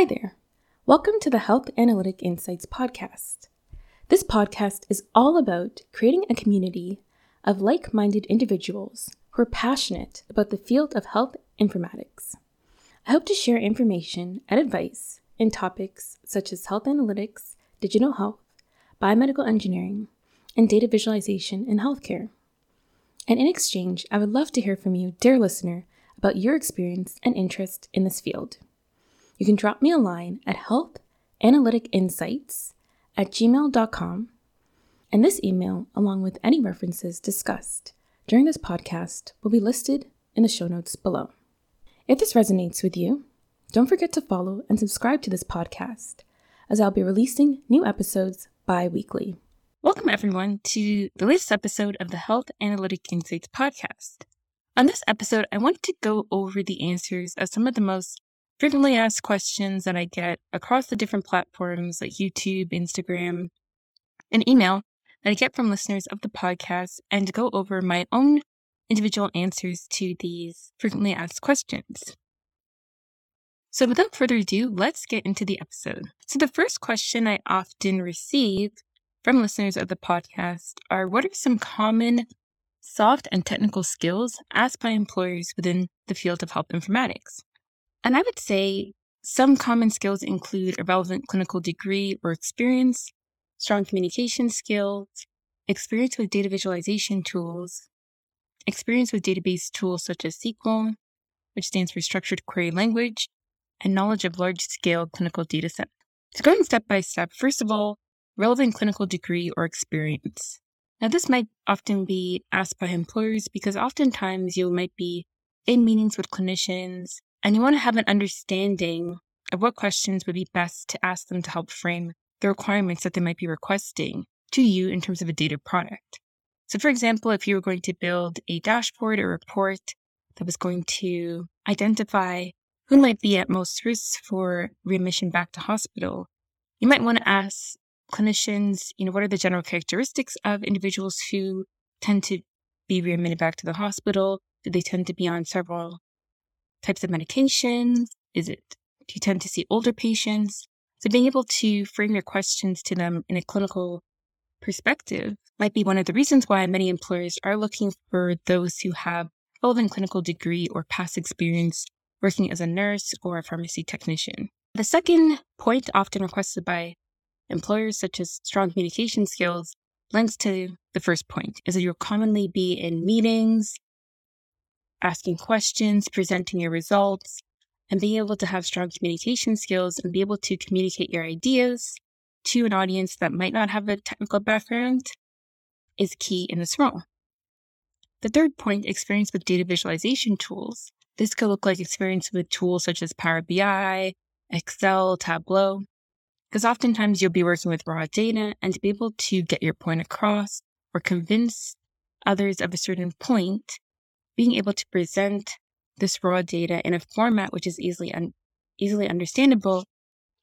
Hi there. Welcome to the Health Analytic Insights podcast. This podcast is all about creating a community of like minded individuals who are passionate about the field of health informatics. I hope to share information and advice in topics such as health analytics, digital health, biomedical engineering, and data visualization in healthcare. And in exchange, I would love to hear from you, dear listener, about your experience and interest in this field. You can drop me a line at healthanalyticinsights at gmail.com, and this email, along with any references discussed during this podcast, will be listed in the show notes below. If this resonates with you, don't forget to follow and subscribe to this podcast, as I'll be releasing new episodes bi weekly. Welcome, everyone, to the latest episode of the Health Analytic Insights podcast. On this episode, I want to go over the answers of some of the most frequently asked questions that I get across the different platforms like YouTube, Instagram, and email that I get from listeners of the podcast and go over my own individual answers to these frequently asked questions. So, without further ado, let's get into the episode. So, the first question I often receive from listeners of the podcast are What are some common soft and technical skills asked by employers within the field of health informatics? And I would say some common skills include a relevant clinical degree or experience, strong communication skills, experience with data visualization tools, experience with database tools such as SQL, which stands for Structured Query Language, and knowledge of large scale clinical data sets. So, going step by step, first of all, relevant clinical degree or experience. Now, this might often be asked by employers because oftentimes you might be in meetings with clinicians and you want to have an understanding of what questions would be best to ask them to help frame the requirements that they might be requesting to you in terms of a data product. So, for example, if you were going to build a dashboard or report that was going to identify who might be at most risk for readmission back to hospital, you might want to ask clinicians, you know, what are the general characteristics of individuals who tend to be readmitted back to the hospital? Do they tend to be on several types of medications? Is it, do you tend to see older patients? So being able to frame your questions to them in a clinical perspective might be one of the reasons why many employers are looking for those who have relevant clinical degree or past experience working as a nurse or a pharmacy technician. The second point often requested by employers, such as strong communication skills, links to the first point, is that you'll commonly be in meetings, asking questions, presenting your results, and being able to have strong communication skills and be able to communicate your ideas to an audience that might not have a technical background is key in this role. The third point, experience with data visualization tools. This could look like experience with tools such as Power BI, Excel, Tableau, because oftentimes you'll be working with raw data and to be able to get your point across or convince others of a certain point, being able to present this raw data in a format which is easily un- easily understandable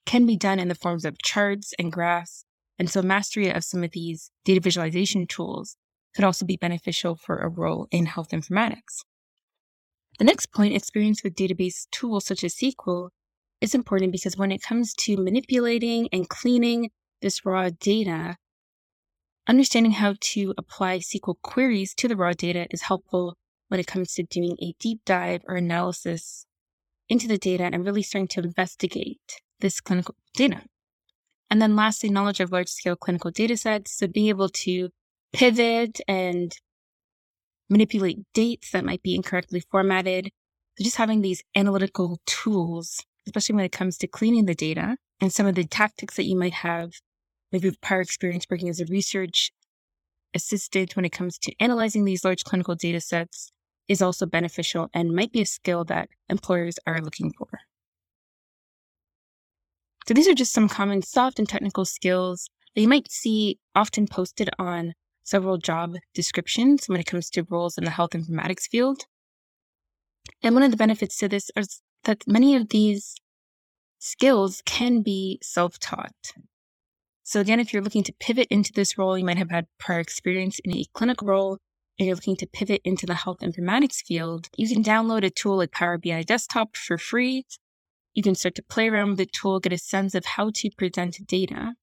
can be done in the forms of charts and graphs. And so mastery of some of these data visualization tools could also be beneficial for a role in health informatics. The next point, experience with database tools such as SQL, is important because when it comes to manipulating and cleaning this raw data, understanding how to apply SQL queries to the raw data is helpful when it comes to doing a deep dive or analysis into the data and really starting to investigate this clinical data. And then lastly, knowledge of large scale clinical data sets. So being able to pivot and manipulate dates that might be incorrectly formatted. So just having these analytical tools, especially when it comes to cleaning the data and some of the tactics that you might have, maybe prior experience working as a research assistant when it comes to analyzing these large clinical data sets is also beneficial and might be a skill that employers are looking for. So these are just some common soft and technical skills that you might see often posted on several job descriptions when it comes to roles in the health informatics field. And one of the benefits to this is that many of these skills can be self taught. So, again, if you're looking to pivot into this role, you might have had prior experience in a clinical role, and you're looking to pivot into the health informatics field, you can download a tool like Power BI Desktop for free you can start to play around with the tool, get a sense of how to present data.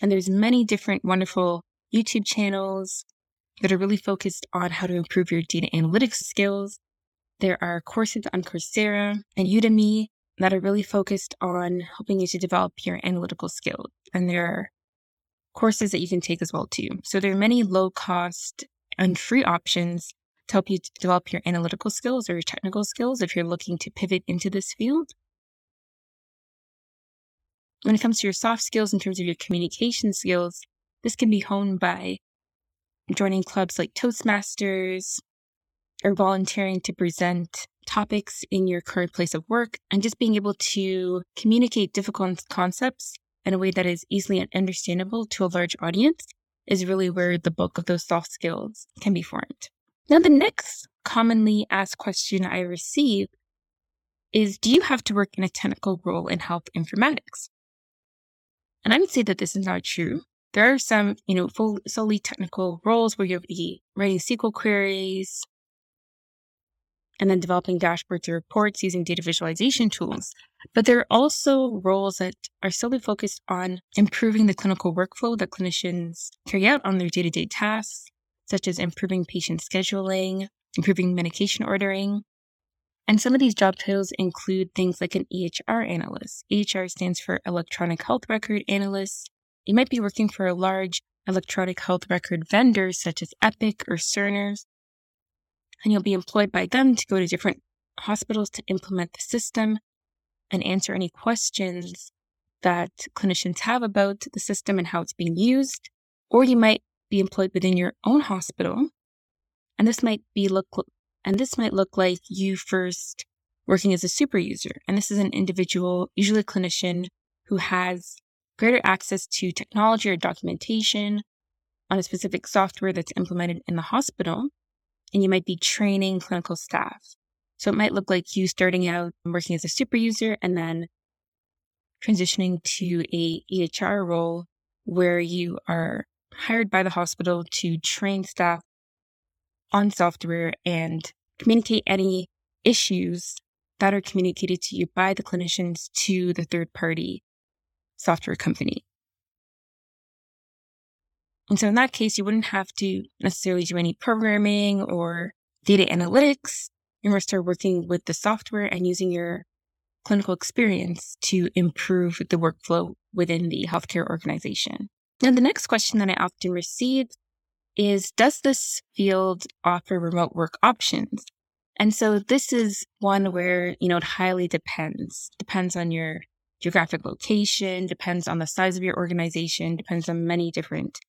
And there's many different wonderful YouTube channels that are really focused on how to improve your data analytics skills. There are courses on Coursera and Udemy that are really focused on helping you to develop your analytical skills. And there are courses that you can take as well too. So there are many low cost and free options to help you develop your analytical skills or your technical skills if you're looking to pivot into this field. When it comes to your soft skills in terms of your communication skills, this can be honed by joining clubs like Toastmasters or volunteering to present topics in your current place of work and just being able to communicate difficult concepts in a way that is easily understandable to a large audience is really where the bulk of those soft skills can be formed. Now, the next commonly asked question I receive is Do you have to work in a technical role in health informatics? And I would say that this is not true. There are some, you know, full, solely technical roles where you'll be writing SQL queries and then developing dashboards or reports using data visualization tools. But there are also roles that are solely focused on improving the clinical workflow that clinicians carry out on their day to day tasks, such as improving patient scheduling, improving medication ordering. And some of these job titles include things like an EHR analyst. EHR stands for Electronic Health Record Analyst. You might be working for a large electronic health record vendor such as Epic or Cerner, and you'll be employed by them to go to different hospitals to implement the system and answer any questions that clinicians have about the system and how it's being used. Or you might be employed within your own hospital. And this might be look and this might look like you first working as a super user. And this is an individual, usually a clinician, who has greater access to technology or documentation on a specific software that's implemented in the hospital. And you might be training clinical staff. So it might look like you starting out working as a super user and then transitioning to a EHR role where you are hired by the hospital to train staff on software and communicate any issues that are communicated to you by the clinicians to the third party software company. And so in that case, you wouldn't have to necessarily do any programming or data analytics. Going to start working with the software and using your clinical experience to improve the workflow within the healthcare organization. Now, the next question that I often receive is Does this field offer remote work options? And so this is one where, you know, it highly depends. Depends on your geographic location, depends on the size of your organization, depends on many different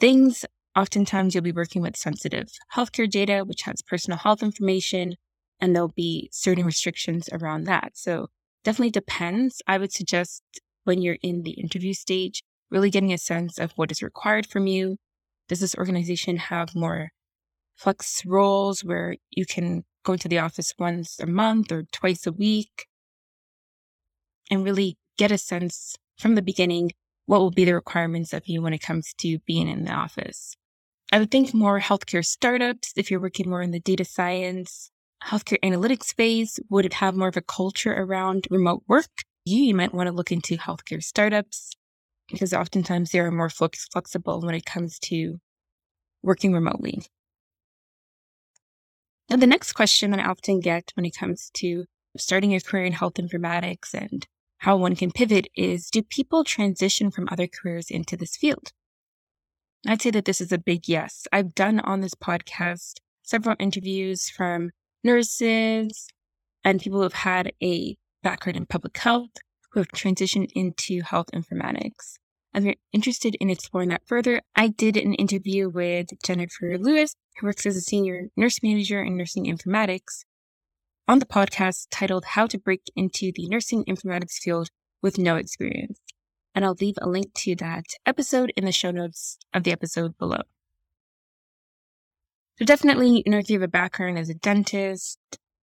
things. Oftentimes you'll be working with sensitive healthcare data, which has personal health information, and there'll be certain restrictions around that. So definitely depends. I would suggest when you're in the interview stage, really getting a sense of what is required from you. Does this organization have more flex roles where you can go into the office once a month or twice a week? And really get a sense from the beginning what will be the requirements of you when it comes to being in the office. I would think more healthcare startups, if you're working more in the data science, healthcare analytics space, would it have more of a culture around remote work? You, might want to look into healthcare startups because oftentimes they are more flex- flexible when it comes to working remotely. Now, the next question that I often get when it comes to starting a career in health informatics and how one can pivot is do people transition from other careers into this field? I'd say that this is a big yes. I've done on this podcast several interviews from nurses and people who have had a background in public health who have transitioned into health informatics. If you're interested in exploring that further, I did an interview with Jennifer Lewis, who works as a senior nurse manager in nursing informatics, on the podcast titled How to Break into the Nursing Informatics Field with No Experience. And I'll leave a link to that episode in the show notes of the episode below. So definitely, you know, if you have a background as a dentist,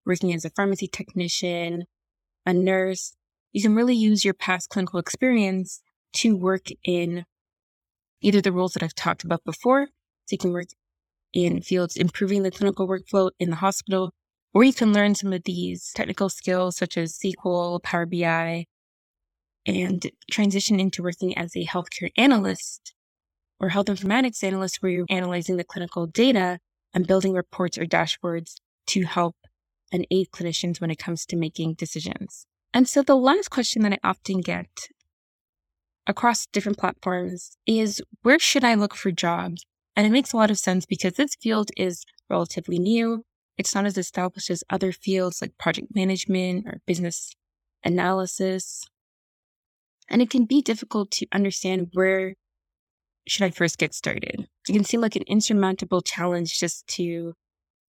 working as a pharmacy technician, a nurse, you can really use your past clinical experience to work in either the roles that I've talked about before. So you can work in fields improving the clinical workflow in the hospital, Or you can learn some of these technical skills such as SQL, Power BI, and transition into working as a healthcare analyst or health informatics analyst, where you're analyzing the clinical data and building reports or dashboards to help and aid clinicians when it comes to making decisions. And so the last question that I often get across different platforms is where should I look for jobs? And it makes a lot of sense because this field is relatively new. It's not as established as other fields like project management or business analysis. And it can be difficult to understand where should I first get started. It can seem like an insurmountable challenge just to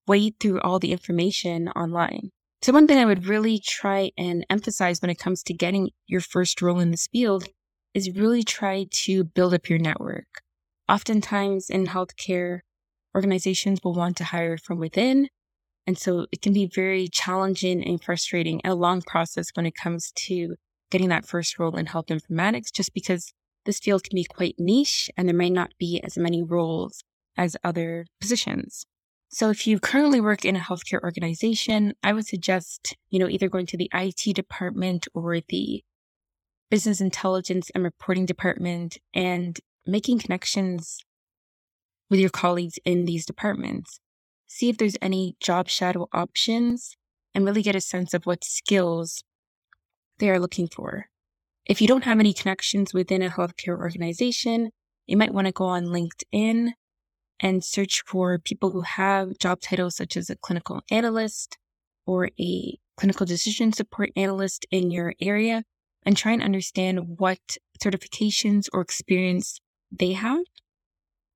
wade through all the information online. So one thing I would really try and emphasize when it comes to getting your first role in this field is really try to build up your network. Oftentimes in healthcare, organizations will want to hire from within. And so it can be very challenging and frustrating and a long process when it comes to getting that first role in health informatics, just because this field can be quite niche and there may not be as many roles as other positions. So if you currently work in a healthcare organization, I would suggest, you know, either going to the IT department or the business intelligence and reporting department and making connections with your colleagues in these departments. See if there's any job shadow options and really get a sense of what skills they are looking for. If you don't have any connections within a healthcare organization, you might want to go on LinkedIn and search for people who have job titles such as a clinical analyst or a clinical decision support analyst in your area and try and understand what certifications or experience they have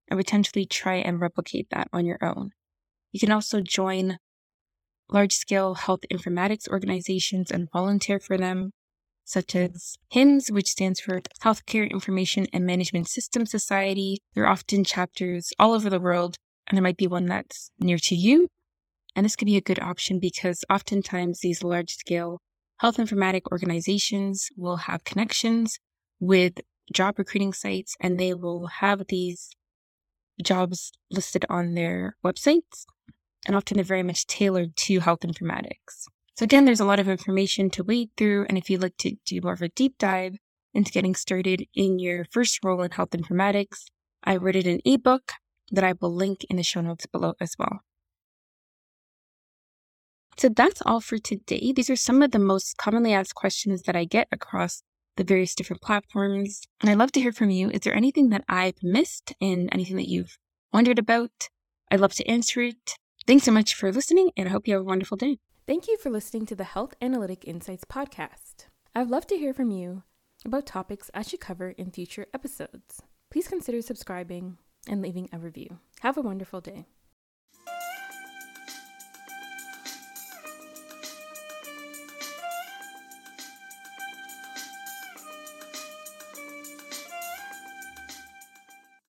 and potentially try and replicate that on your own. You can also join large scale health informatics organizations and volunteer for them such as HIMSS, which stands for Healthcare Information and Management System Society. There are often chapters all over the world, and there might be one that's near to you. And this could be a good option because oftentimes these large scale health informatic organizations will have connections with job recruiting sites and they will have these jobs listed on their websites. And often they're very much tailored to health informatics. So again, there's a lot of information to wade through. And if you'd like to do more of a deep dive into getting started in your first role in health informatics, I wrote an ebook that I will link in the show notes below as well. So that's all for today. These are some of the most commonly asked questions that I get across the various different platforms. And I'd love to hear from you. Is there anything that I've missed and anything that you've wondered about? I'd love to answer it. Thanks so much for listening, and I hope you have a wonderful day. Thank you for listening to the Health Analytic Insights podcast. I'd love to hear from you about topics I should cover in future episodes. Please consider subscribing and leaving a review. Have a wonderful day.